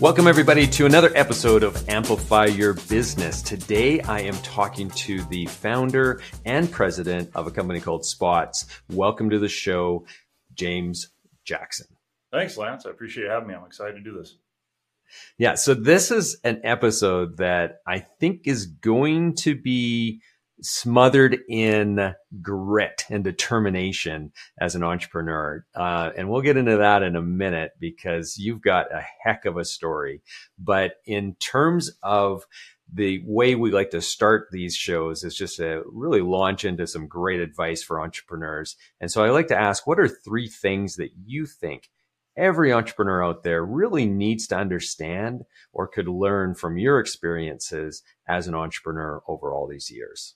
Welcome, everybody, to another episode of Amplify Your Business. Today, I am talking to the founder and president of a company called Spotz. Welcome to the show, James Jackson. Thanks, Lance. I appreciate you having me. I'm excited to do this. Yeah, so this is an episode that I think is going to be smothered in grit and determination as an entrepreneur. Uh, and we'll get into that in a minute because you've got a heck of a story. But in terms of the way we like to start these shows is just to really launch into some great advice for entrepreneurs. And so I like to ask, what are three things that you think every entrepreneur out there really needs to understand or could learn from your experiences as an entrepreneur over all these years?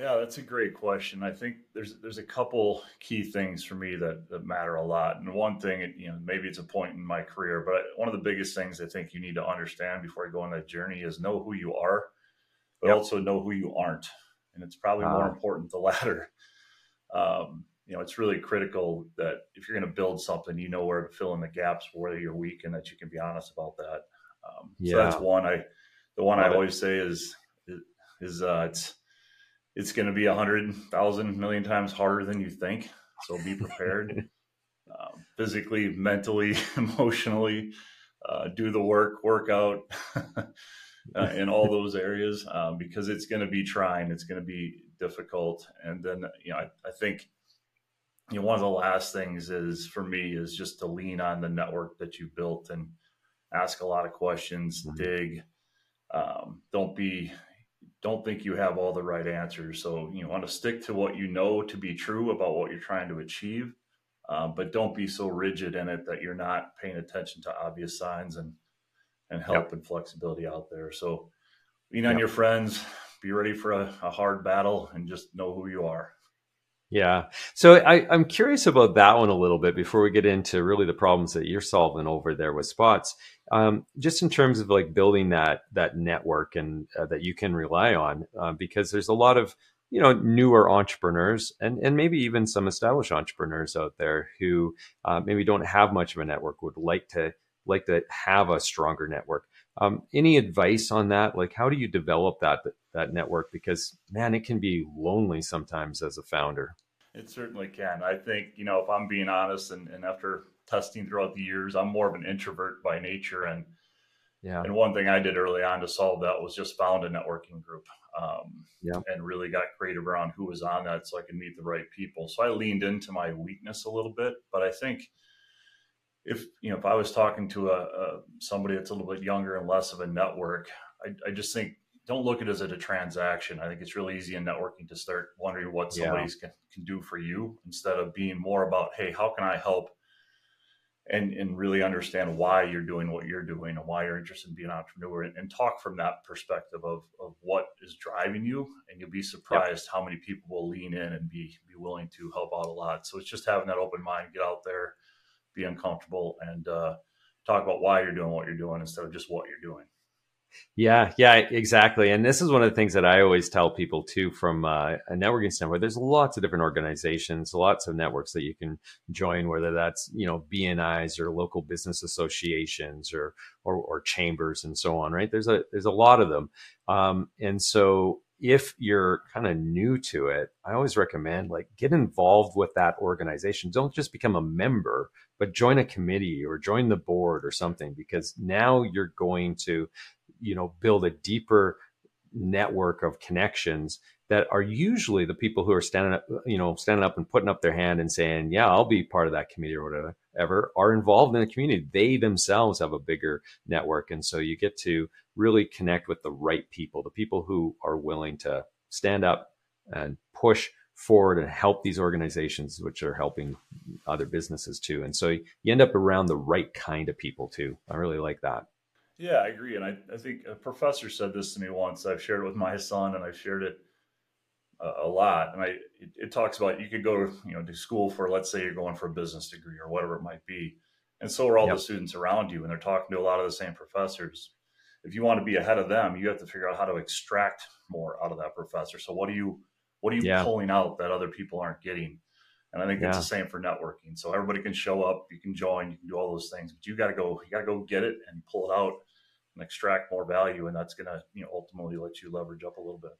Yeah, that's a great question. I think there's there's a couple key things for me that, that matter a lot. And one thing, you know, maybe it's a point in my career, but one of the biggest things I think you need to understand before you go on that journey is know who you are, but yep. also know who you aren't. And it's probably uh, more ah. important the latter. Um, you know, it's really critical that if you're going to build something, you know where to fill in the gaps where you're weak, and that you can be honest about that. Um, yeah. So that's one. I the one Love I always it. say is is uh, it's it's going to be a hundred thousand million times harder than you think. So be prepared, um, physically, mentally, emotionally. Uh, do the work, work out uh, in all those areas um, because it's going to be trying. It's going to be difficult, and then you know I, I think you know one of the last things is for me is just to lean on the network that you built and ask a lot of questions, mm-hmm. dig. Um, don't be don't think you have all the right answers. So you want to stick to what you know to be true about what you're trying to achieve, uh, but don't be so rigid in it that you're not paying attention to obvious signs and and help yep. and flexibility out there. So lean on yep. your friends, be ready for a, a hard battle, and just know who you are. Yeah. So I, am curious about that one a little bit before we get into really the problems that you're solving over there with Spotz. Um, just in terms of like building that that network and uh, that you can rely on, uh, because there's a lot of you know newer entrepreneurs and and maybe even some established entrepreneurs out there who uh, maybe don't have much of a network would like to like to have a stronger network. Um, any advice on that? Like, how do you develop that that network? Because man, it can be lonely sometimes as a founder. It certainly can. I think you know, if I'm being honest, and, and after testing throughout the years, I'm more of an introvert by nature, and yeah. And one thing I did early on to solve that was just found a networking group. Um, yeah. And really got creative around who was on that so I could meet the right people. So I leaned into my weakness a little bit, but I think if you know if I was talking to a, a, somebody that's a little bit younger and less of a network, I, I, just think don't look at it as a transaction. I think it's really easy in networking to start wondering what somebody yeah. can, can do for you instead of being more about hey how can I help and and really understand why you're doing what you're doing and why you're interested in being an entrepreneur and, and talk from that perspective of of what is driving you and you'll be surprised yep. how many people will lean in and be be willing to help out a lot. So it's just having that open mind, get out there be uncomfortable and uh, talk about why you're doing what you're doing instead of just what you're doing. Yeah, yeah, exactly. And this is one of the things that I always tell people too from uh, a networking standpoint. There's lots of different organizations, lots of networks that you can join, whether that's you know BNIs or local business associations or or, or chambers and so on. Right? There's a there's a lot of them, um, and so if you're kind of new to it, I always recommend like get involved with that organization. Don't just become a member, but join a committee or join the board or something because now you're going to, you know, build a deeper network of connections that are usually the people who are standing up, you know, standing up and putting up their hand and saying, "Yeah, I'll be part of that committee or whatever," are involved in the community. They themselves have a bigger network, and so you get to really connect with the right people, the people who are willing to stand up and push forward and help these organizations, which are helping other businesses too. And so you end up around the right kind of people too. I really like that. Yeah, I agree. And I, I think a professor said this to me once. I've shared it with my son and I've shared it a, a lot. And I, it, it, talks about you could go to, you know, to school for, let's say you're going for a business degree or whatever it might be. And so are all yep. the students around you. And they're talking to a lot of the same professors. If you want to be ahead of them, you have to figure out how to extract more out of that professor. So what do you, what are you yeah. pulling out that other people aren't getting? And I think yeah. it's the same for networking. So everybody can show up, you can join, you can do all those things, but you got to go, you got to go get it and pull it out and extract more value. And that's going to, you know, ultimately let you leverage up a little bit.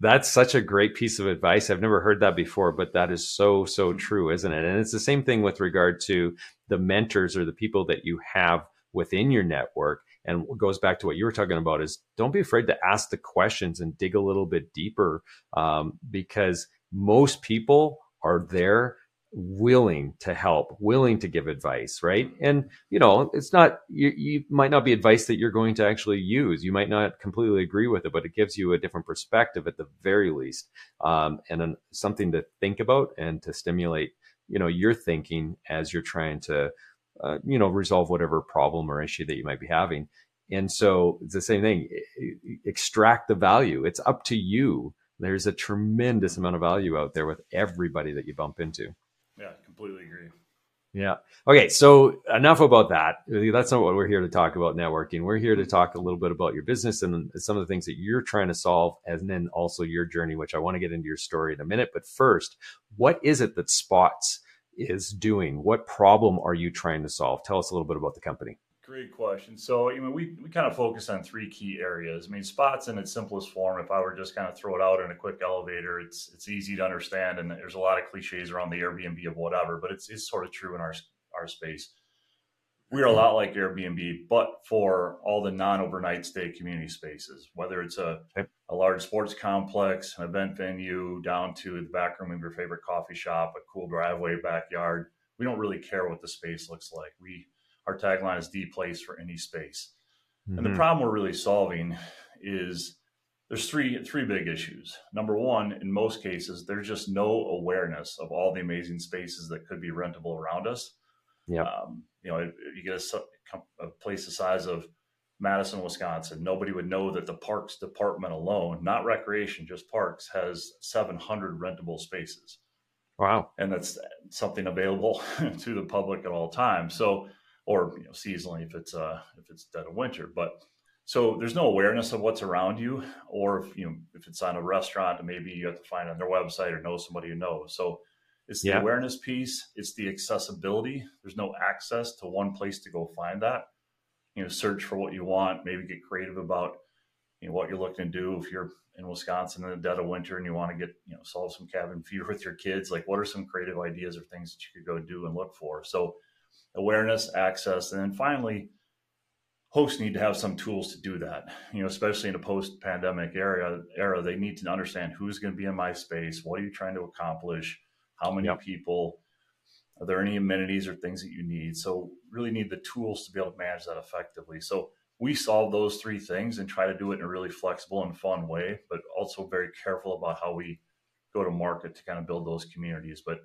That's such a great piece of advice. I've never heard that before, but that is so, so mm-hmm. true, isn't it? And it's the same thing with regard to the mentors or the people that you have within your network. And what goes back to what you were talking about is don't be afraid to ask the questions and dig a little bit deeper um, because most people are there willing to help, willing to give advice, right? And you know, it's not you, you might not be advice that you're going to actually use. You might not completely agree with it, but it gives you a different perspective at the very least, um, and an, something to think about and to stimulate, you know, your thinking as you're trying to, uh, you know, resolve whatever problem or issue that you might be having. And so it's the same thing. Extract the value. It's up to you. There's a tremendous amount of value out there with everybody that you bump into. Yeah, completely agree. Yeah. Okay. So enough about that. That's not what we're here to talk about networking. We're here to talk a little bit about your business and some of the things that you're trying to solve, and then also your journey, which I want to get into your story in a minute. But first, what is it that Spotz is doing? What problem are you trying to solve? Tell us a little bit about the company. Great question. So, I mean, we, we kind of focus on three key areas. I mean, Spotz in its simplest form, if I were just kind of throw it out in a quick elevator, it's it's easy to understand, and there's a lot of cliches around the Airbnb of whatever, but it's it's sort of true in our our space. We are a lot like Airbnb, but for all the non-overnight stay community spaces, whether it's a, a large sports complex, an event venue, down to the back room of your favorite coffee shop, a cool driveway, backyard. We don't really care what the space looks like. We our tagline is the place for any space. Mm-hmm. And the mm-hmm. problem we're really solving is there's three three big issues. Number one, in most cases, there's just no awareness of all the amazing spaces that could be rentable around us. Yeah, um, you know, you get a, a, place the size of Madison, Wisconsin, nobody would know that the parks department alone, not recreation, just parks, has 700 rentable spaces. Wow, and that's something available to the public at all times. So or you know, seasonally if it's uh if it's dead of winter. But so there's no awareness of what's around you, or if you know if it's on a restaurant, maybe you have to find on their website or know somebody you know. So it's the yeah. awareness piece, it's the accessibility. There's no access to one place to go find that. You know, search for what you want, maybe get creative about you know what you're looking to do if you're in Wisconsin in the dead of winter and you want to get, you know, solve some cabin fever with your kids, like what are some creative ideas or things that you could go do and look for? So awareness, access, and then finally, hosts need to have some tools to do that. You know, especially in a post-pandemic era, era they need to understand who's going to be in my space. What are you trying to accomplish? How many yep. people? Are there any amenities or things that you need? So, really need the tools to be able to manage that effectively. So, we solve those three things and try to do it in a really flexible and fun way, but also very careful about how we go to market to kind of build those communities. But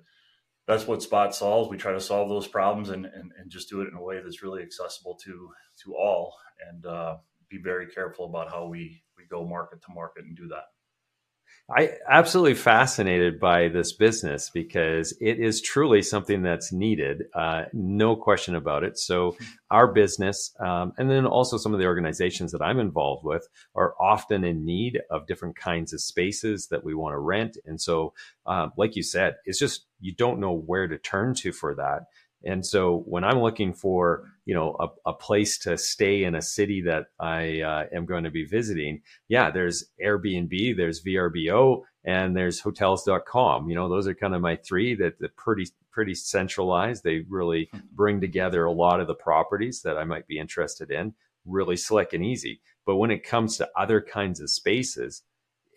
that's what Spotz solves. We try to solve those problems and, and, and just do it in a way that's really accessible to to all, and uh, be very careful about how we we go market to market and do that. I absolutely fascinated by this business because it is truly something that's needed, uh, no question about it. So, our business, um, and then also some of the organizations that I'm involved with, are often in need of different kinds of spaces that we want to rent. And so, um, like you said, it's just you don't know where to turn to for that. And so when I'm looking for, you know, a, a place to stay in a city that I uh, am going to be visiting, yeah, there's Airbnb, there's VRBO, and there's hotels.com. You know, those are kind of my three that that pretty pretty centralized. They really hmm. bring together a lot of the properties that I might be interested in, really slick and easy. But when it comes to other kinds of spaces,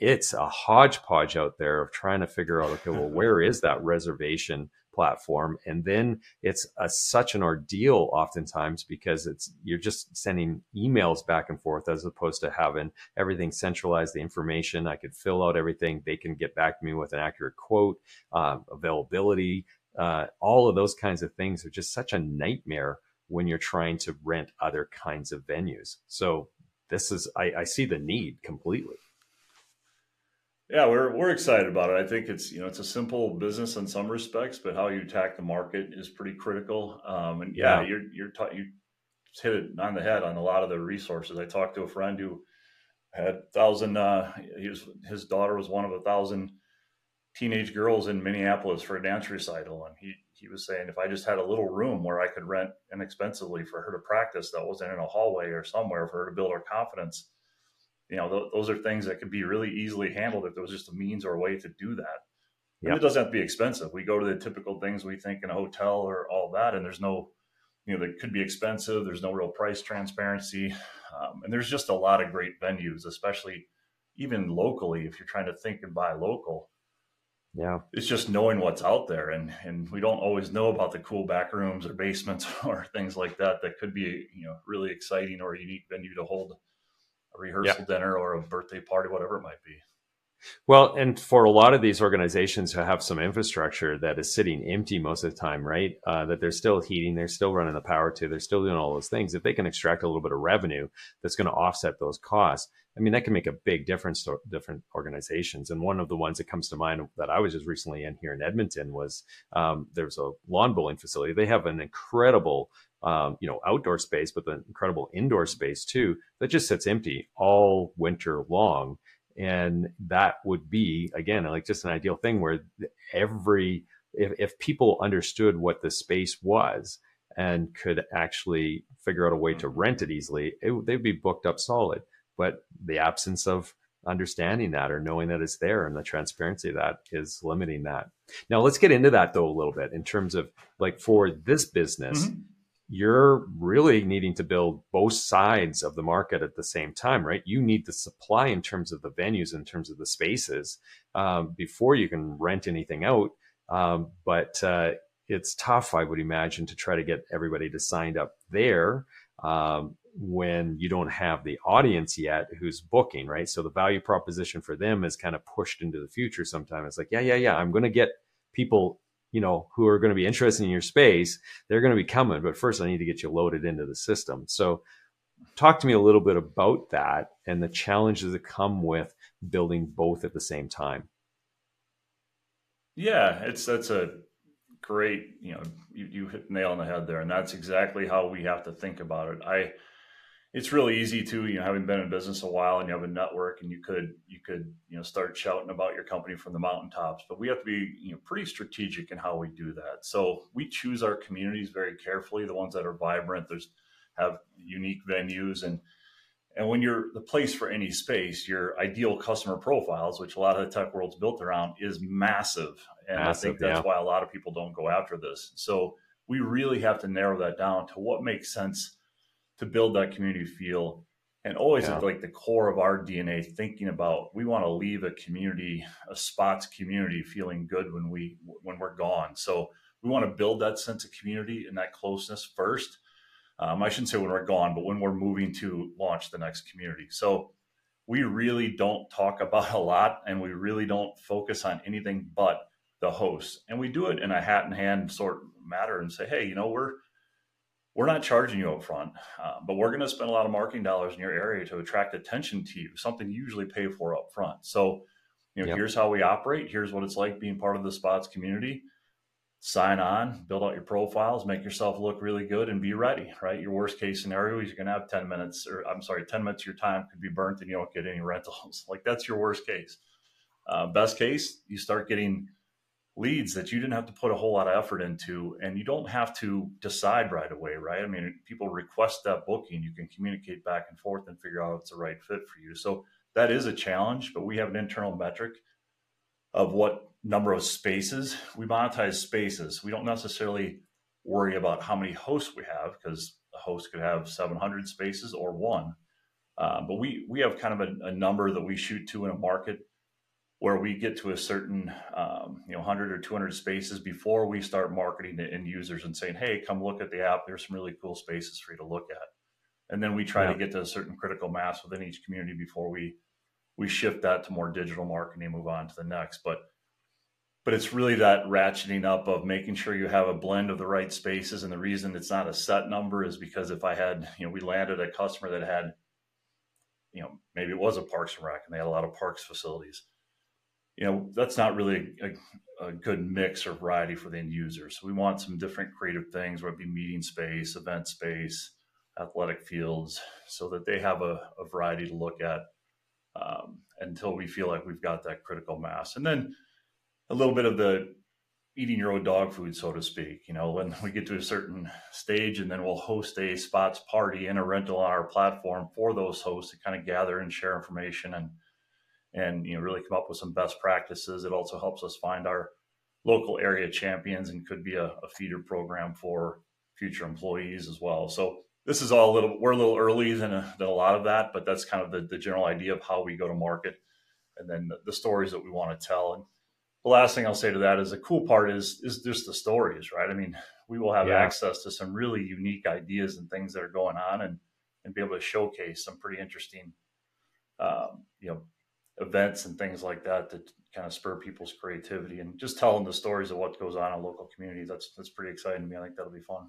it's a hodgepodge out there of trying to figure out, okay, well, where is that reservation? platform and then it's a, such an ordeal oftentimes because it's you're just sending emails back and forth as opposed to having everything centralized the information i could fill out everything they can get back to me with an accurate quote um, availability uh, all of those kinds of things are just such a nightmare when you're trying to rent other kinds of venues so this is I, I see the need completely yeah, we're we're excited about it. I think it's you know it's a simple business in some respects, but how you attack the market is pretty critical. Um, and yeah, yeah, you're you're ta- you hit it on the head on a lot of the resources. I talked to a friend who had thousand. Uh, he was, his daughter was one of a thousand teenage girls in Minneapolis for a dance recital, and he he was saying if I just had a little room where I could rent inexpensively for her to practice, that wasn't in a hallway or somewhere for her to build her confidence. You know, th- those are things that could be really easily handled if there was just a means or a way to do that. Yep. it doesn't have to be expensive. We go to the typical things we think in a hotel or all that, and there's no, you know, that could be expensive. There's no real price transparency, um, and there's just a lot of great venues, especially even locally. If you're trying to think and buy local, yeah, it's just knowing what's out there, and and we don't always know about the cool back rooms or basements or things like that that could be you know really exciting or a unique venue to hold a rehearsal dinner or a birthday party, whatever it might be. Well, and for a lot of these organizations who have some infrastructure that is sitting empty most of the time, right? Uh, that they're still heating, they're still running the power to, they're still doing all those things. If they can extract a little bit of revenue that's going to offset those costs, I mean, that can make a big difference to different organizations. And one of the ones that comes to mind that I was just recently in here in Edmonton was um, there's a lawn bowling facility. They have an incredible um, you know, outdoor space, but the incredible indoor space too, that just sits empty all winter long. And that would be again like just an ideal thing where every if, if people understood what the space was and could actually figure out a way to mm-hmm. rent it easily it, they'd be booked up solid. But the absence of understanding that or knowing that it's there and the transparency of that is limiting that. Now let's get into that though a little bit in terms of like for this business mm-hmm you're really needing to build both sides of the market at the same time, right? You need the supply in terms of the venues, in terms of the spaces, um, before you can rent anything out. Um, but uh, it's tough, I would imagine, to try to get everybody to sign up there um, when you don't have the audience yet who's booking, right? So the value proposition for them is kind of pushed into the future. Sometimes it's like, yeah, yeah, yeah, I'm going to get people you know, who are going to be interested in your space, they're going to be coming. But first, I need to get you loaded into the system. So, talk to me a little bit about that and the challenges that come with building both at the same time. Yeah, it's that's a great, you know, you, you hit nail on the head there, and that's exactly how we have to think about it. I it's really easy to you know having been in business a while and you have a network and you could you could you know start shouting about your company from the mountaintops but we have to be you know pretty strategic in how we do that. So we choose our communities very carefully the ones that are vibrant there's have unique venues and and when you're the place for any space your ideal customer profiles which a lot of the tech world's built around is massive. And massive, i think that's yeah. why a lot of people don't go after this. So we really have to narrow that down to what makes sense to build that community feel. And always yeah. at like the core of our DNA thinking about we want to leave a community a Spotz community feeling good when we when we're gone. So we want to build that sense of community and that closeness first. Um, I shouldn't say when we're gone but when we're moving to launch the next community. So we really don't talk about a lot and we really don't focus on anything but the host. And we do it in a hat in hand sort of matter and say hey you know we're we're not charging you up front, uh, but we're going to spend a lot of marketing dollars in your area to attract attention to you, something you usually pay for up front. So, you know, yep. here's how we operate. Here's what it's like being part of the Spotz community. Sign on, build out your profiles, make yourself look really good, and be ready. Right, your worst case scenario is you're going to have ten minutes, or I'm sorry, ten minutes of your time could be burnt, and you don't get any rentals. like that's your worst case. Uh, best case, you start getting leads that you didn't have to put a whole lot of effort into and you don't have to decide right away right? I mean people request that booking. You can communicate back and forth and figure out it's the right fit for you. So that is a challenge but we have an internal metric of what number of spaces. We monetize spaces. We don't necessarily worry about how many hosts we have because a host could have 700 spaces or one. Uh, but we we have kind of a, a number that we shoot to in a market where we get to a certain um, you know 100 or 200 spaces before we start marketing to end users and saying hey come look at the app. There's some really cool spaces for you to look at. And then we try yeah. to get to a certain critical mass within each community before we we shift that to more digital marketing and move on to the next. But but it's really that ratcheting up of making sure you have a blend of the right spaces. And the reason it's not a set number is because if i had you know we landed a customer that had you know maybe it was a parks and rec and they had a lot of parks facilities you know that's not really a, a, good mix or variety for the end user. So we want some different creative things, whether it be meeting space, event space, athletic fields, so that they have a, a variety to look at um, until we feel like we've got that critical mass. And then a little bit of the eating your own dog food, so to speak. You know, when we get to a certain stage, and then we'll host a Spotz party and a rental on our platform for those hosts to kind of gather and share information and and you know really come up with some best practices. It also helps us find our local area champions and could be a, a feeder program for future employees as well. So this is all a little we're a little early than a, than a lot of that, but that's kind of the, the general idea of how we go to market, and then the, the stories that we want to tell. And the last thing I'll say to that is the cool part is is just the stories, right? I mean, we will have yeah. access to some really unique ideas and things that are going on, and and be able to showcase some pretty interesting, um, you know, events and things like that that kind of spur people's creativity and just telling the stories of what goes on in local communities. That's that's pretty exciting to me. I think that'll be fun.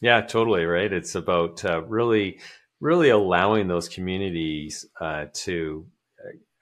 Yeah, totally. Right. It's about uh, really, really allowing those communities uh, to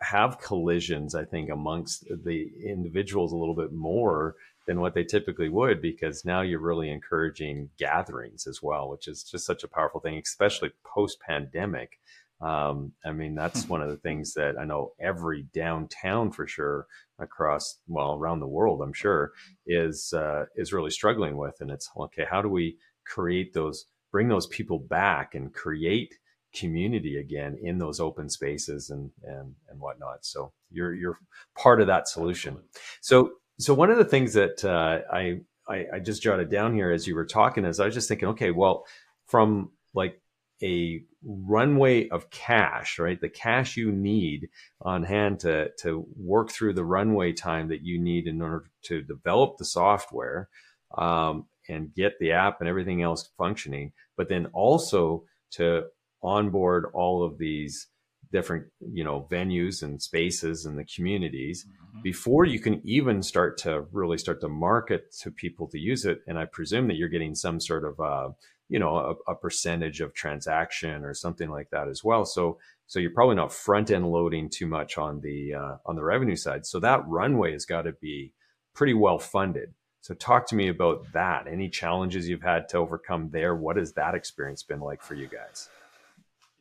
have collisions, I think, amongst the individuals a little bit more than what they typically would, because now you're really encouraging gatherings as well, which is just such a powerful thing, especially post pandemic. Um, I mean, that's hmm. one of the things that I know every downtown for sure across, well, around the world, I'm sure is, uh, is really struggling with. And it's okay. How do we create those, bring those people back and create community again in those open spaces and and and whatnot. So you're you're part of that solution. So so one of the things that uh, I, I I just jotted down here as you were talking is I was just thinking, okay, well, from like a runway of cash, right? The cash you need on hand to to work through the runway time that you need in order to develop the software um, and get the app and everything else functioning, but then also to onboard all of these different you know venues and spaces and the communities mm-hmm. before you can even start to really start to market to people to use it and i presume that you're getting some sort of uh, you know a, a, percentage of transaction or something like that as well so so you're probably not front end loading too much on the uh, on the revenue side so that runway has got to be pretty well funded so talk to me about that any challenges you've had to overcome there what has that experience been like for you guys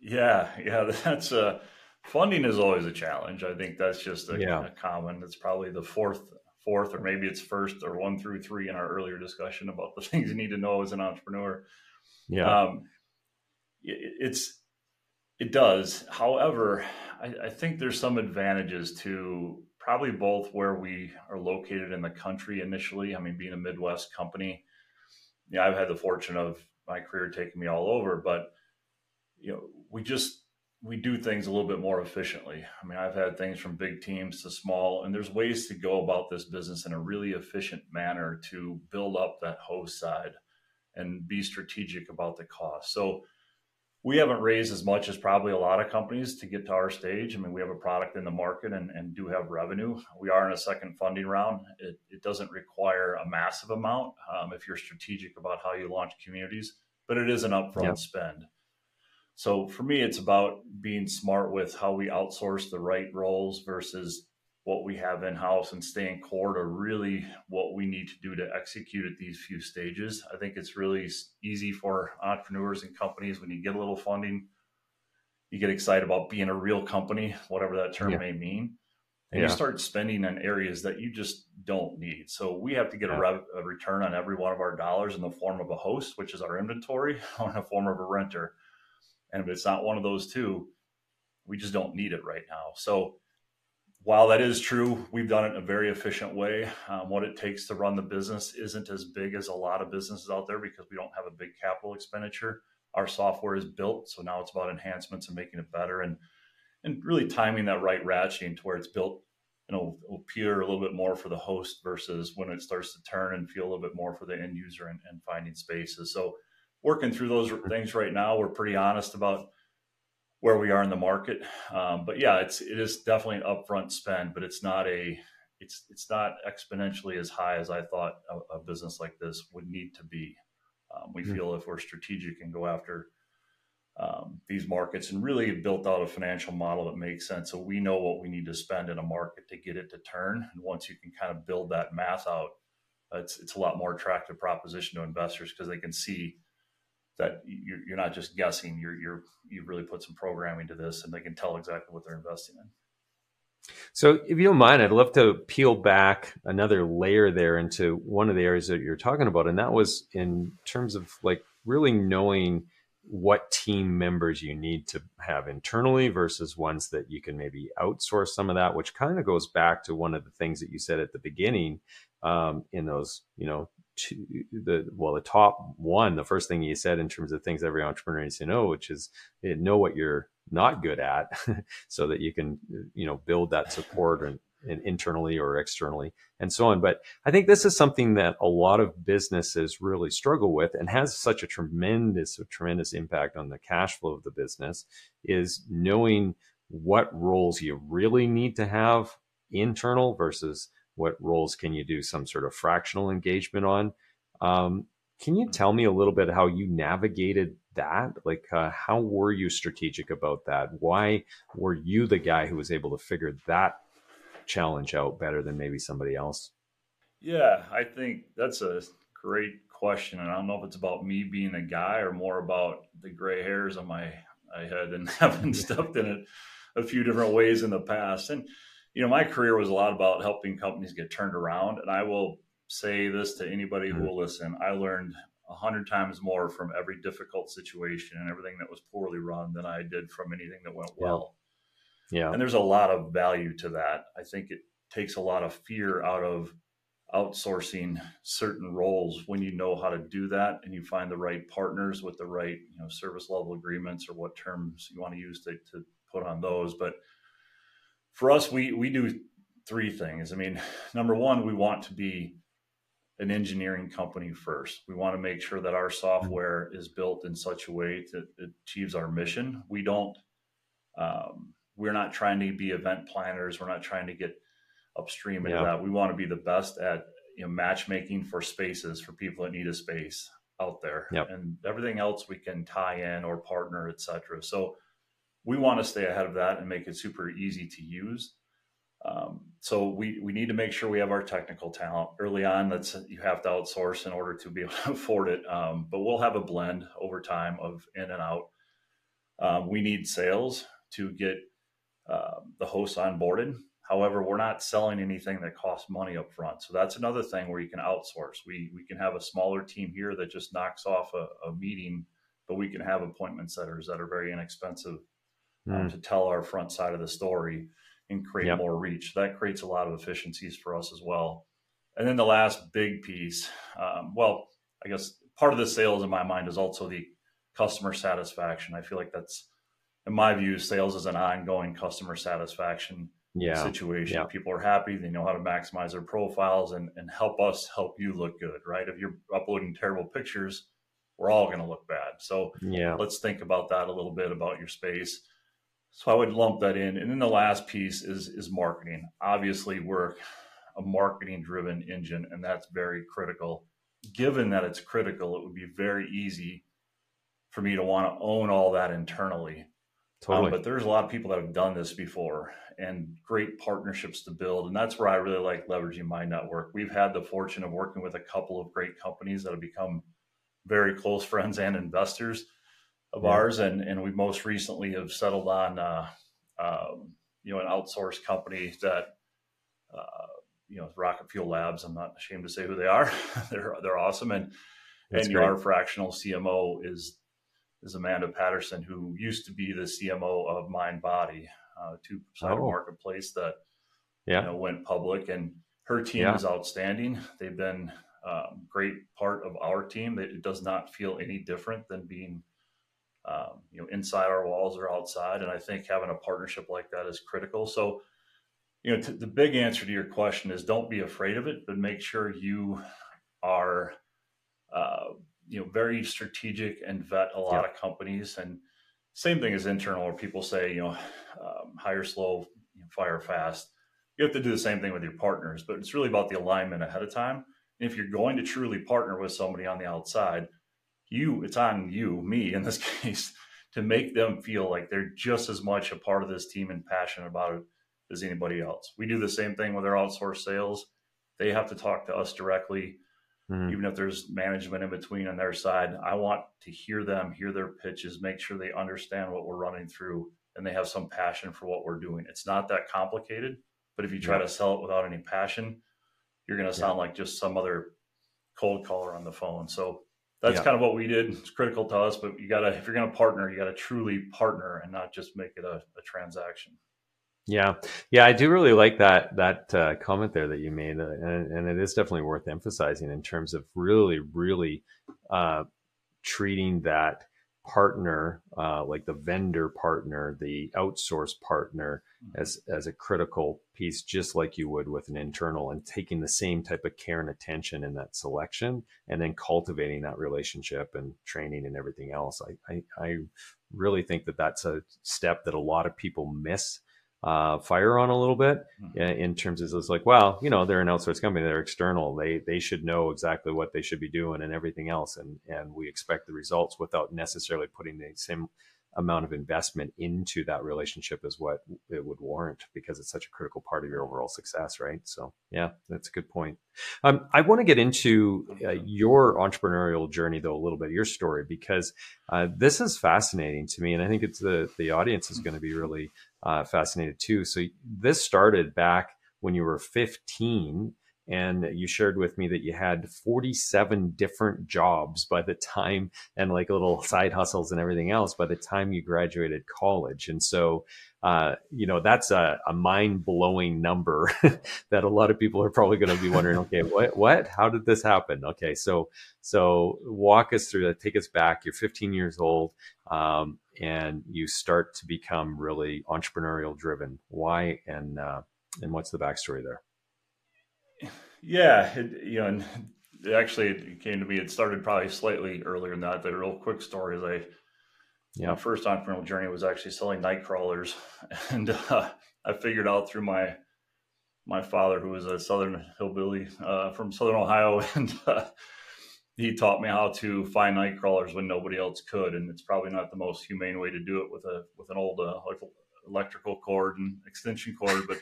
yeah, yeah, that's uh, funding is always a challenge. I think that's just a, yeah. a common. It's probably the fourth, fourth, or maybe it's first or one through three in our earlier discussion about the things you need to know as an entrepreneur. Yeah, um, it, it's it does. However, I, I think there's some advantages to probably both where we are located in the country initially. I mean, being a Midwest company, yeah, I've had the fortune of my career taking me all over, but you know, we just we do things a little bit more efficiently. I mean, I've had things from big teams to small, and there's ways to go about this business in a really efficient manner to build up that host side and be strategic about the cost. So we haven't raised as much as probably a lot of companies to get to our stage. I mean, we have a product in the market and, and do have revenue. We are in a second funding round. It, it doesn't require a massive amount um, if you're strategic about how you launch communities, but it is an upfront spend. So for me, it's about being smart with how we outsource the right roles versus what we have in house and staying core to really what we need to do to execute at these few stages. I think it's really easy for entrepreneurs and companies when you get a little funding, you get excited about being a real company, whatever that term yeah. may mean. And yeah. you start spending in areas that you just don't need. So we have to get yeah. a, rev- a return on every one of our dollars in the form of a host, which is our inventory, or in the form of a renter and if it's not one of those two, we just don't need it right now. So while that is true, we've done it in a very efficient way. Um, what it takes to run the business isn't as big as a lot of businesses out there because we don't have a big capital expenditure. Our software is built, so now it's about enhancements and making it better and and really timing that right ratcheting to where it's built and it'll, it'll appear a little bit more for the host versus when it starts to turn and feel a little bit more for the end user and, and finding spaces. So working through those things right now. We're pretty honest about where we are in the market. Um, but yeah, it's it is definitely an upfront spend, but it's not a it's it's not exponentially as high as I thought a, a business like this would need to be. Um, we mm-hmm. feel if we're strategic and go after um, these markets and really built out a financial model that makes sense. So we know what we need to spend in a market to get it to turn. And once you can kind of build that math out, it's it's a lot more attractive proposition to investors because they can see that you're, you're not just guessing. You're you're you really put some programming to this, and they can tell exactly what they're investing in. So, if you don't mind, I'd love to peel back another layer there into one of the areas that you're talking about, and that was in terms of like really knowing what team members you need to have internally versus ones that you can maybe outsource some of that, which kind of goes back to one of the things that you said at the beginning um, in those, you know, the well, the top one, the first thing you said in terms of things every entrepreneur needs to know, which is eh, know what you're not good at, so that you can, you know, build that support and, and internally or externally and so on. But I think this is something that a lot of businesses really struggle with and has such a tremendous, a tremendous impact on the cash flow of the business is knowing what roles you really need to have internal versus what roles can you do some sort of fractional engagement on. Um, can you tell me a little bit how you navigated that? Like, uh, how were you strategic about that? Why were you the guy who was able to figure that challenge out better than maybe somebody else? Yeah, I think that's a great question. And I don't know if it's about me being a guy or more about the gray hairs on my, my head and having stuffed in it a few different ways in the past. And, you know, my career was a lot about helping companies get turned around. And I will say this to anybody mm-hmm. who will listen I learned a hundred times more from every difficult situation and everything that was poorly run than I did from anything that went well. Yeah. And there's a lot of value to that. I think it takes a lot of fear out of outsourcing certain roles when you know how to do that and you find the right partners with the right you know service level agreements or what terms you want to use to, to put on those but for us we we do three things i mean number one we want to be an engineering company first we want to make sure that our software is built in such a way that it achieves our mission we don't um, we're not trying to be event planners. We're not trying to get upstream into yeah. that. We want to be the best at you know, matchmaking for spaces for people that need a space out there, yep. and everything else we can tie in or partner, etc. So we want to stay ahead of that and make it super easy to use. Um, so we we need to make sure we have our technical talent early on. That's you have to outsource in order to be able to afford it. Um, but we'll have a blend over time of in and out. Um, we need sales to get uh, the hosts onboarded. However, we're not selling anything that costs money up front. So that's another thing where you can outsource. We we can have a smaller team here that just knocks off a, a meeting, but we can have appointment setters that are very inexpensive mm. to tell our front side of the story and create yep. more reach. That creates a lot of efficiencies for us as well. And then the last big piece, um, well, I guess part of the sales in my mind is also the customer satisfaction. I feel like that's in my view, sales is an ongoing customer satisfaction yeah. situation. Yeah. People are happy, they know how to maximize their profiles and, and help us help you look good, right? If you're uploading terrible pictures, we're all going to look bad. So yeah. let's think about that a little bit about your space. So I would lump that in. And then the last piece is is marketing. Obviously, we're a marketing driven engine, and that's very critical. Given that it's critical, it would be very easy for me to want to own all that internally Totally. Um, but there's a lot of people that have done this before and great partnerships to build. And that's where I really like leveraging my network. We've had the fortune of working with a couple of great companies that have become very close friends and investors of yeah. ours. And, and we most recently have settled on, uh, um, you know, an outsourced company that, uh, you know, Rocket Fuel Labs. I'm not ashamed to say who they are. they're, they're awesome. And, that's and our fractional CMO is is Amanda Patterson, who used to be the CMO of MindBody, uh, two sided oh. marketplace that yeah. you know, went public, and her team yeah. is outstanding. They've been um, great part of our team. It does not feel any different than being um, you know inside our walls or outside. And I think having a partnership like that is critical. So you know t- the big answer to your question is don't be afraid of it, but make sure you are uh, you know very strategic and vet a lot yeah. of companies and same thing as internal where people say you know um, hire slow fire fast you have to do the same thing with your partners but it's really about the alignment ahead of time and if you're going to truly partner with somebody on the outside you it's on you me in this case to make them feel like they're just as much a part of this team and passionate about it as anybody else we do the same thing with our outsourced sales they have to talk to us directly Mm-hmm. Even if there's management in between on their side, I want to hear them, hear their pitches, make sure they understand what we're running through, and they have some passion for what we're doing. It's not that complicated, but if you try yeah. to sell it without any passion, you're going to sound yeah. like just some other cold caller on the phone. So that's yeah. kind of what we did. It's critical to us, but you got to, if you're going to partner, you got to truly partner and not just make it a, a, transaction. Yeah, yeah, I do really like that that uh, comment there that you made, uh, and, and, it is definitely worth emphasizing in terms of really, really uh, treating that partner, uh, like the vendor partner, the outsource partner, mm-hmm. as as a critical piece, just like you would with an internal, and taking the same type of care and attention in that selection, and then cultivating that relationship and training and everything else. I I, I really think that that's a step that a lot of people miss uh, fire on a little bit mm-hmm. in terms of it's like, well, you know, they're an outsourced company, they're external, they they should know exactly what they should be doing and everything else, and and we expect the results without necessarily putting the same amount of investment into that relationship as what it would warrant because it's such a critical part of your overall success, right? So, yeah, that's a good point. Um, I want to get into uh, your entrepreneurial journey though a little bit, your story, because uh, this is fascinating to me, and I think it's the the audience is going to be really uh, fascinated too. So this started back when you were 15 and you shared with me that you had 47 different jobs by the time and like little side hustles and everything else by the time you graduated college. And so uh, you know that's a, a mind-blowing number that a lot of people are probably going to be wondering okay what what? How did this happen? Okay so so walk us through that. Take us back. You're 15 years old um, and you start to become really entrepreneurial driven. Why and uh, and what's the backstory there? Yeah, it, you know, and actually it came to me. It started probably slightly earlier than that. The real quick story is I, yeah, my first entrepreneurial journey was actually selling night crawlers, and uh, I figured out through my my father, who was a southern hillbilly uh, from southern Ohio, and uh, he taught me how to find night crawlers when nobody else could, and it's probably not the most humane way to do it with a with an old uh, electrical cord and extension cord. But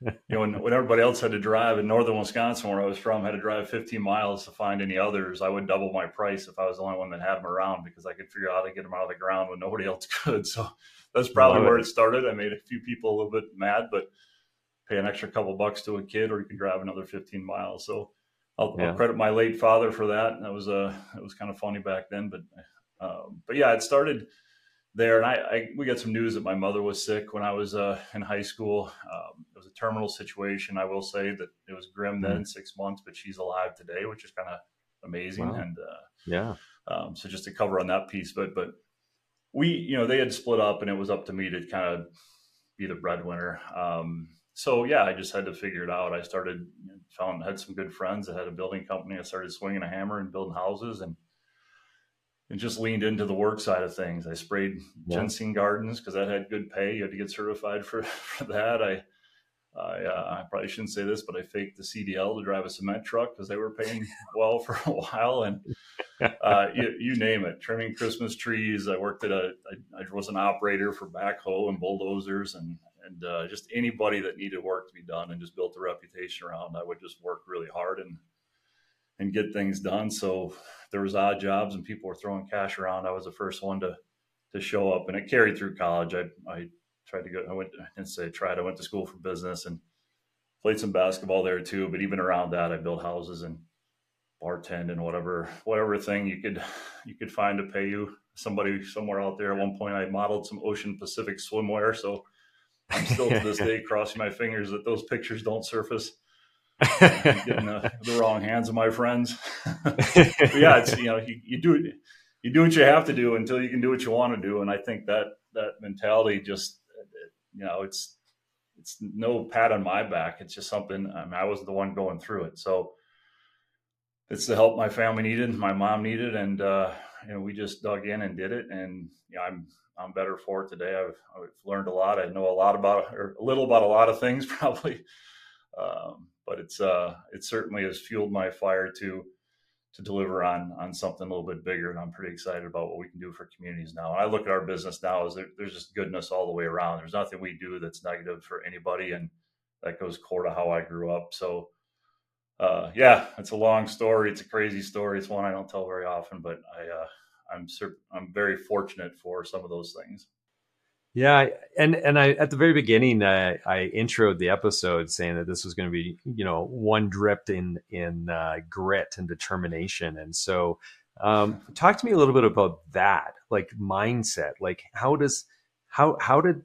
you know, when, when everybody else had to drive in northern Wisconsin, where I was from, had to drive 15 miles to find any others, I would double my price if I was the only one that had them around because I could figure out how to get them out of the ground when nobody else could. So that's probably where it started. I made a few people a little bit mad, but pay an extra couple bucks to a kid, or you can drive another 15 miles. So I'll, yeah. I'll, credit my late father for that. That was a uh, it was kind of funny back then, but um, but yeah, it started there, and I, I, we got some news that my mother was sick when I was uh, in high school. Um, it was a terminal situation. I will say that it was grim mm-hmm. then, six months, but she's alive today, which is kind of amazing. Wow. And uh, yeah, um, so just to cover on that piece, but but we, you know, they had split up, and it was up to me to kind of be the breadwinner. Um, so yeah, I just had to figure it out. I started you know, found had some good friends that had a building company. I started swinging a hammer and building houses and and just leaned into the work side of things. I sprayed yeah. ginseng gardens because that had good pay. You had to get certified for, for that. I I, uh, I, probably shouldn't say this, but I faked the CDL to drive a cement truck because they were paying well for a while. And uh, you, you, name it, trimming Christmas trees. I worked at a, I, I was an operator for backhoe and bulldozers and and uh, just anybody that needed work to be done and just built a reputation around. I would just work really hard and and get things done. So there was odd jobs and people were throwing cash around. I was the first one to to show up, and it carried through college. I I tried to go. I went. I didn't say I tried. I went to school for business and played some basketball there too. But even around that, I built houses and bartend and whatever whatever thing you could you could find to pay you somebody somewhere out there at one point i modeled some ocean pacific swimwear so I'm still to this day crossing my fingers that those pictures don't surface. getting the, the, wrong hands of my friends. yeah, it's you know you, you do it, you do what you have to do until you can do what you want to do, and I think that that mentality just you know it's it's no pat on my back. It's just something. I, mean, I was the one going through it, so it's the help my family needed, my mom needed, and uh, you know we just dug in and did it. And you know, I'm I'm better for it today. I've, I've learned a lot. I know a lot about or a little about a lot of things probably, um, but it's uh, it certainly has fueled my fire to to deliver on on something a little bit bigger. And I'm pretty excited about what we can do for communities now. And I look at our business now as there, there's just goodness all the way around. There's nothing we do that's negative for anybody, and that goes core to how I grew up. So. Uh, yeah, it's a long story. It's a crazy story. It's one I don't tell very often, but I, uh, I'm I'm very fortunate for some of those things. Yeah, and and I at the very beginning I, I introed the episode saying that this was going to be you know one dripped in in uh, grit and determination, and so um, talk to me a little bit about that, like mindset, like how does how how did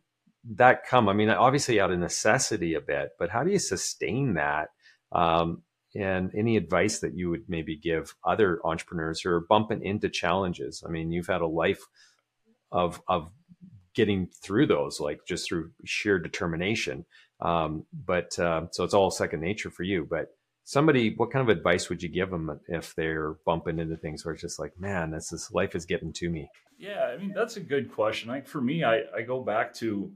that come? I mean, obviously out of necessity a bit, but how do you sustain that? Um, and any advice that you would maybe give other entrepreneurs who are bumping into challenges? I mean, you've had a life of of getting through those, like just through sheer determination. Um, but uh, so it's all second nature for you. But somebody, what kind of advice would you give them if they're bumping into things where it's just like, man, this is life is getting to me? Yeah, I mean that's a good question. Like for me, I, I go back to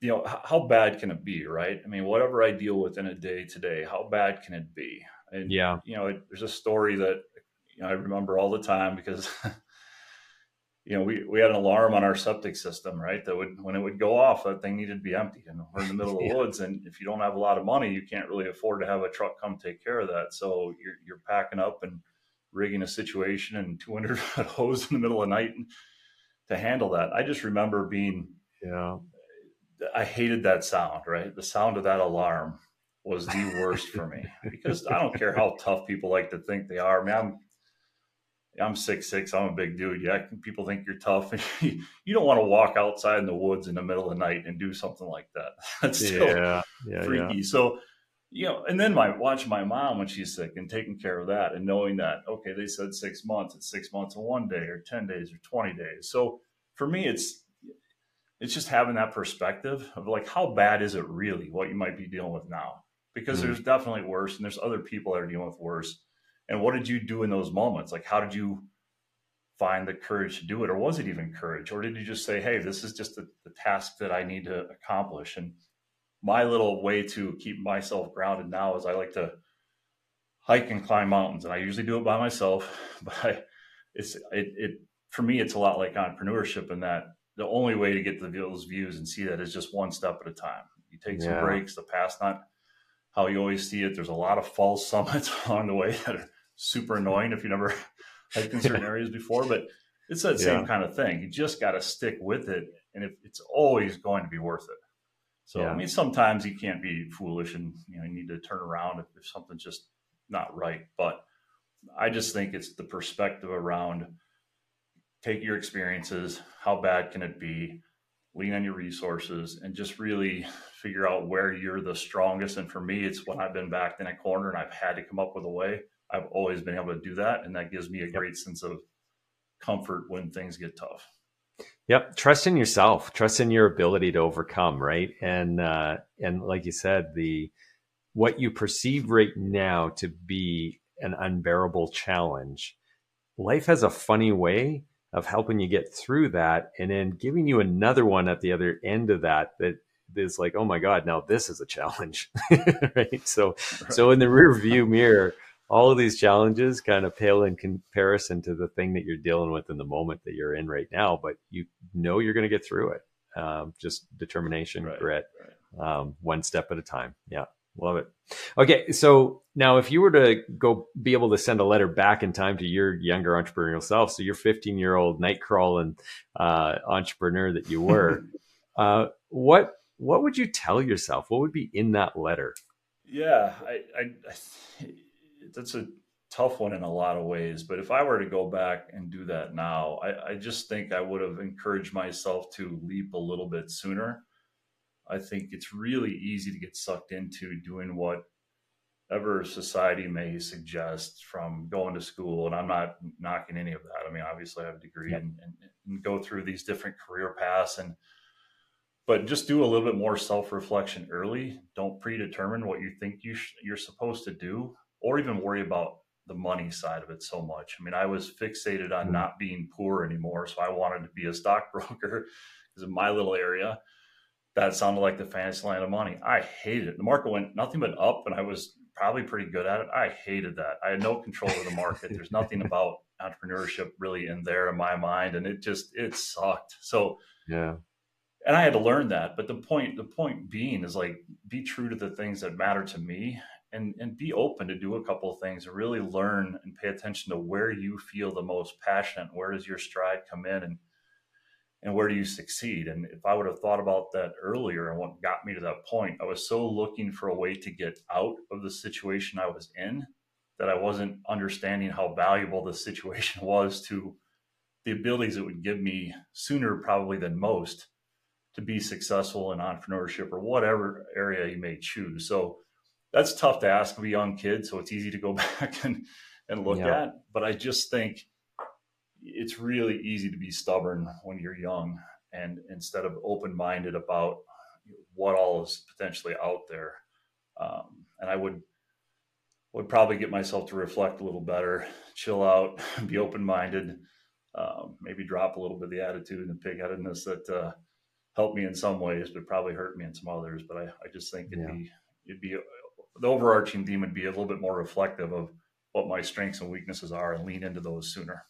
you know how bad can it be, right? I mean, whatever I deal with in a day today, how bad can it be? And yeah, you know, it, there's a story that you know I remember all the time because you know, we, we had an alarm on our septic system, right? That would, when it would go off, that thing needed to be emptied. And we're in the middle of the woods. And if you don't have a lot of money, you can't really afford to have a truck come take care of that. So you're, you're packing up and rigging a situation and 200 foot hose in the middle of the night to handle that. I just remember being, yeah, I hated that sound, right? The sound of that alarm was the worst for me because I don't care how tough people like to think they are. I mean, I'm I'm six six. I'm a big dude. Yeah, people think you're tough, and you don't want to walk outside in the woods in the middle of the night and do something like that. That's still yeah, yeah, freaky. Yeah. So, you know, and then my watching my mom when she's sick and taking care of that, and knowing that okay, they said six months. It's six months and one day, or ten days, or twenty days. So for me, it's it's just having that perspective of like how bad is it really? What you might be dealing with now, because mm-hmm. there's definitely worse, and there's other people that are dealing with worse and what did you do in those moments? Like, how did you find the courage to do it? Or was it even courage? Or did you just say, hey, this is just the, the task that I need to accomplish? And my little way to keep myself grounded now is I like to hike and climb mountains. And I usually do it by myself, but I, it's, it, it, for me, it's a lot like entrepreneurship in that the only way to get to those views and see that is just one step at a time. You take some yeah. breaks, the past not how you always see it. There's a lot of false summits along the way that are super annoying if you never hiked in certain areas before, but it's that same yeah. kind of thing. You just got to stick with it, and it's always going to be worth it. So yeah. I mean, sometimes you can't be foolish, and you know you need to turn around if, if something's just not right. But I just think it's the perspective around take your experiences. How bad can it be? Lean on your resources, and just really figure out where you're the strongest. And for me, it's when I've been backed in a corner and I've had to come up with a way I've always been able to do that, and that gives me a great sense of comfort when things get tough. Yep, trust in yourself, trust in your ability to overcome, right? And uh, and like you said, the what you perceive right now to be an unbearable challenge, life has a funny way of helping you get through that, and then giving you another one at the other end of that that is like, oh my god, now this is a challenge, right? So right. so in the rear view mirror all of these challenges kind of pale in comparison to the thing that you're dealing with in the moment that you're in right now, but you know you're going to get through it. Um, just determination, right, grit, right. Um, one step at a time. Yeah, love it. Okay, so now if you were to go be able to send a letter back in time to your younger entrepreneurial self, so your 15 year old night crawling uh, entrepreneur that you were, uh, what what would you tell yourself? What would be in that letter? Yeah, I, I, I that's a tough one in a lot of ways. But if I were to go back and do that now, I, I just think I would have encouraged myself to leap a little bit sooner. I think it's really easy to get sucked into doing whatever society may suggest from going to school. And I'm not knocking any of that. I mean, obviously I have a degree yeah. and, and, and go through these different career paths and but just do a little bit more self-reflection early don't predetermine what you think you sh- you're supposed to do or even worry about the money side of it so much. I mean, I was fixated on mm-hmm. not being poor anymore. So I wanted to be a stockbroker because in my little area, that sounded like the fantasy land of money. I hated it. The market went nothing but up, and I was probably pretty good at it. I hated that. I had no control of the market. There's nothing about entrepreneurship really in there in my mind, and it just it sucked. So yeah, and I had to learn that. But the point the point being is like be true to the things that matter to me, and and be open to do a couple of things and really learn and pay attention to where you feel the most passionate where does your stride come in and and where do you succeed? And if I would have thought about that earlier and what got me to that point, I was so looking for a way to get out of the situation I was in that I wasn't understanding how valuable the situation was to the abilities it would give me sooner, probably than most, to be successful in entrepreneurship or whatever area you may choose. So that's tough to ask of a young kid. So it's easy to go back and, and look yeah. at. But I just think it's really easy to be stubborn when you're young and instead of open minded about what all is potentially out there. Um, and I would would probably get myself to reflect a little better, chill out, be open minded, um, maybe drop a little bit of the attitude and pigheadedness that uh, helped me in some ways, but probably hurt me in some others. But I, I just think it'd yeah. be it'd be the overarching theme would be a little bit more reflective of what my strengths and weaknesses are and lean into those sooner.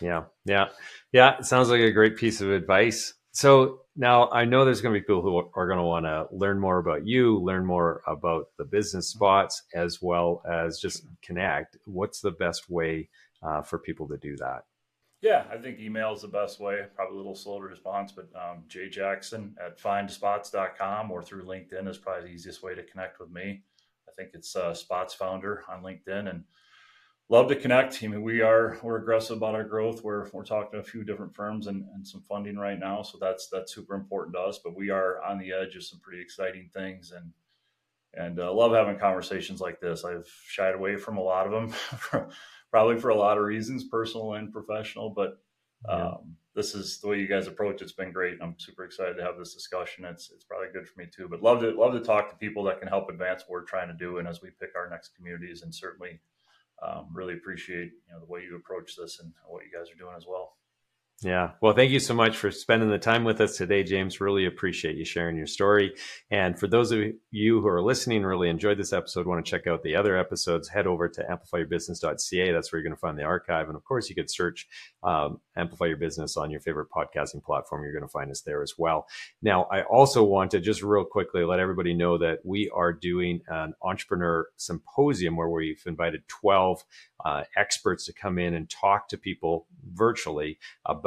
Yeah, yeah, yeah. It sounds like a great piece of advice. So now I know there's going to be people who are going to want to learn more about you, learn more about the business Spotz, as well as just connect. What's the best way uh, for people to do that? Yeah, I think email is the best way. Probably a little slow to response, but um, Jackson at findspotz.com or through LinkedIn is probably the easiest way to connect with me. I think it's uh, Spotz Founder on LinkedIn and love to connect. I mean, we are we're aggressive about our growth. We're we're talking to a few different firms and, and some funding right now, so that's that's super important to us. But we are on the edge of some pretty exciting things, and and uh, love having conversations like this. I've shied away from a lot of them, probably for a lot of reasons, personal and professional. But um, yeah. This is the way you guys approach. It's been great. and I'm super excited to have this discussion. It's it's probably good for me too. But love to love to talk to people that can help advance what we're trying to do, and as we pick our next communities, and certainly um, really appreciate you know the way you approach this and what you guys are doing as well. Yeah. Well, thank you so much for spending the time with us today, James. Really appreciate you sharing your story. And for those of you who are listening, really enjoyed this episode, want to check out the other episodes, head over to amplifyyourbusiness.ca. That's where you're going to find the archive. And of course, you could search um, Amplify Your Business on your favorite podcasting platform. You're going to find us there as well. Now, I also want to just real quickly let everybody know that we are doing an entrepreneur symposium where we've invited 12 uh, experts to come in and talk to people virtually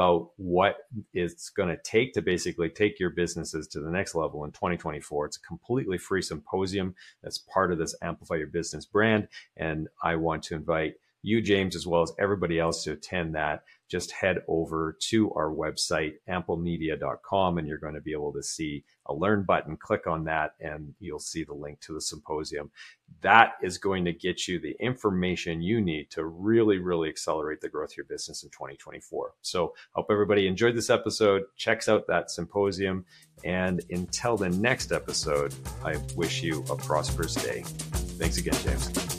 about what it's going to take to basically take your businesses to the next level in 2024. It's a completely free symposium that's part of this Amplify Your Business brand. And I want to invite you, James, as well as everybody else to attend that just head over to our website, amplemedia.com, and you're going to be able to see a learn button. Click on that, and you'll see the link to the symposium. That is going to get you the information you need to really, really accelerate the growth of your business in 2024. So, hope everybody enjoyed this episode, checks out that symposium, and until the next episode, I wish you a prosperous day. Thanks again, James.